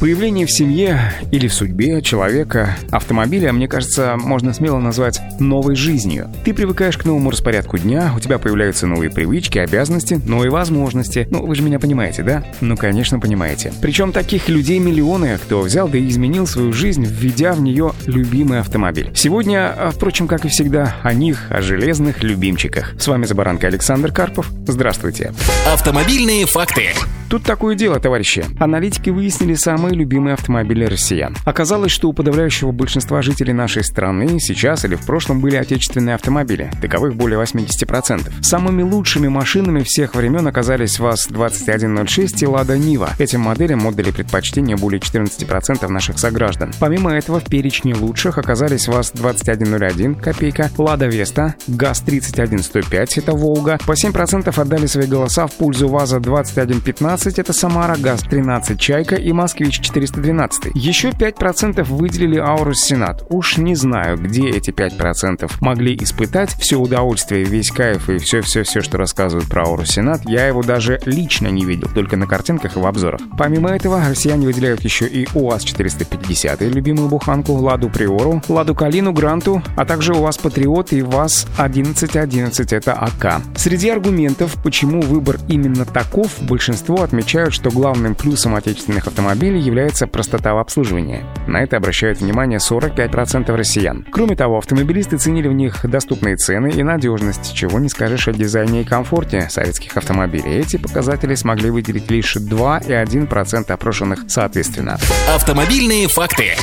Появление в семье или в судьбе человека автомобиля, мне кажется, можно смело назвать новой жизнью. Ты привыкаешь к новому распорядку дня, у тебя появляются новые привычки, обязанности, новые возможности. Ну, вы же меня понимаете, да? Ну, конечно, понимаете. Причем таких людей миллионы, кто взял да и изменил свою жизнь, введя в нее любимый автомобиль. Сегодня, а, впрочем, как и всегда, о них, о железных любимчиках. С вами Забаранка Александр Карпов. Здравствуйте. Автомобильные факты. Тут такое дело, товарищи. Аналитики выяснили самые любимые автомобили россиян. Оказалось, что у подавляющего большинства жителей нашей страны сейчас или в прошлом были отечественные автомобили. Таковых более 80%. Самыми лучшими машинами всех времен оказались ВАЗ-2106 и Лада Нива. Этим моделям отдали предпочтение более 14% наших сограждан. Помимо этого, в перечне лучших оказались ВАЗ-2101 копейка, Лада Веста, ГАЗ-3105 это Волга. По 7% отдали свои голоса в пользу ВАЗа-2115 12 это Самара, ГАЗ-13 Чайка и Москвич-412. Еще 5% выделили Аурус Сенат. Уж не знаю, где эти 5% могли испытать все удовольствие, весь кайф и все-все-все, что рассказывают про Аурус Сенат. Я его даже лично не видел, только на картинках и в обзорах. Помимо этого, россияне выделяют еще и УАЗ-450, любимую буханку, Ладу Приору, Ладу Калину, Гранту, а также УАЗ Патриот и ВАЗ-1111, это АК. Среди аргументов, почему выбор именно таков, большинство отмечают, что главным плюсом отечественных автомобилей является простота в обслуживании. На это обращают внимание 45% россиян. Кроме того, автомобилисты ценили в них доступные цены и надежность, чего не скажешь о дизайне и комфорте советских автомобилей. Эти показатели смогли выделить лишь 2 и 1% опрошенных соответственно. Автомобильные факты.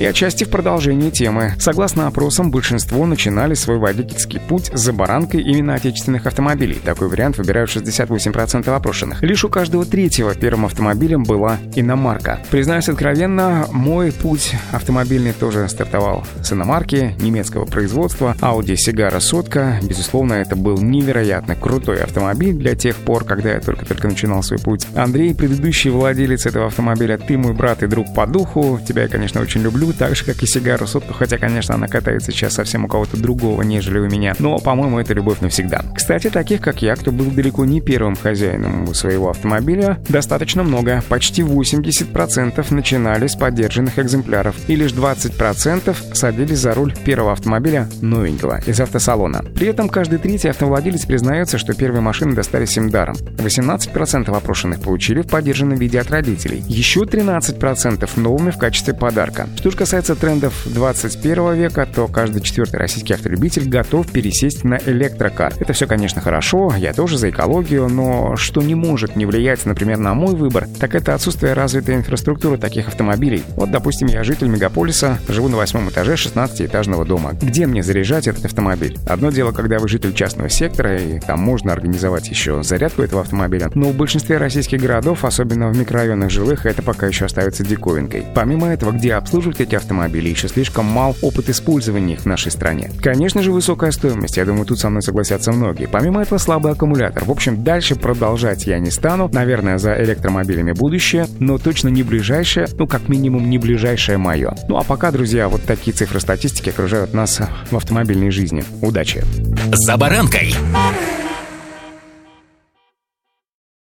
И отчасти в продолжении темы. Согласно опросам, большинство начинали свой водительский путь за баранкой именно отечественных автомобилей. Такой вариант выбирают 68% опрошенных. Лишь у каждого третьего первым автомобилем была иномарка. Признаюсь откровенно, мой путь автомобильный тоже стартовал с иномарки немецкого производства Audi Сигара Сотка. Безусловно, это был невероятно крутой автомобиль для тех пор, когда я только-только начинал свой путь. Андрей, предыдущий владелец этого автомобиля, ты мой брат и друг по духу. Тебя я, конечно, очень люблю так же, как и сигару сотку, хотя, конечно, она катается сейчас совсем у кого-то другого, нежели у меня. Но, по-моему, это любовь навсегда. Кстати, таких, как я, кто был далеко не первым хозяином своего автомобиля, достаточно много. Почти 80% начинали с поддержанных экземпляров, и лишь 20% садились за руль первого автомобиля новенького из автосалона. При этом каждый третий автовладелец признается, что первые машины достались им даром. 18% опрошенных получили в поддержанном виде от родителей. Еще 13% новыми в качестве подарка. Что же касается трендов 21 века, то каждый четвертый российский автолюбитель готов пересесть на электрокар. Это все, конечно, хорошо, я тоже за экологию, но что не может не влиять, например, на мой выбор, так это отсутствие развитой инфраструктуры таких автомобилей. Вот, допустим, я житель мегаполиса, живу на восьмом этаже 16-этажного дома. Где мне заряжать этот автомобиль? Одно дело, когда вы житель частного сектора, и там можно организовать еще зарядку этого автомобиля, но в большинстве российских городов, особенно в микрорайонах жилых, это пока еще остается диковинкой. Помимо этого, где обслуживать эти автомобили, еще слишком мал опыт использования их в нашей стране. Конечно же, высокая стоимость, я думаю, тут со мной согласятся многие. Помимо этого, слабый аккумулятор. В общем, дальше продолжать я не стану. Наверное, за электромобилями будущее, но точно не ближайшее, ну, как минимум, не ближайшее мое. Ну, а пока, друзья, вот такие цифры статистики окружают нас в автомобильной жизни. Удачи! За баранкой!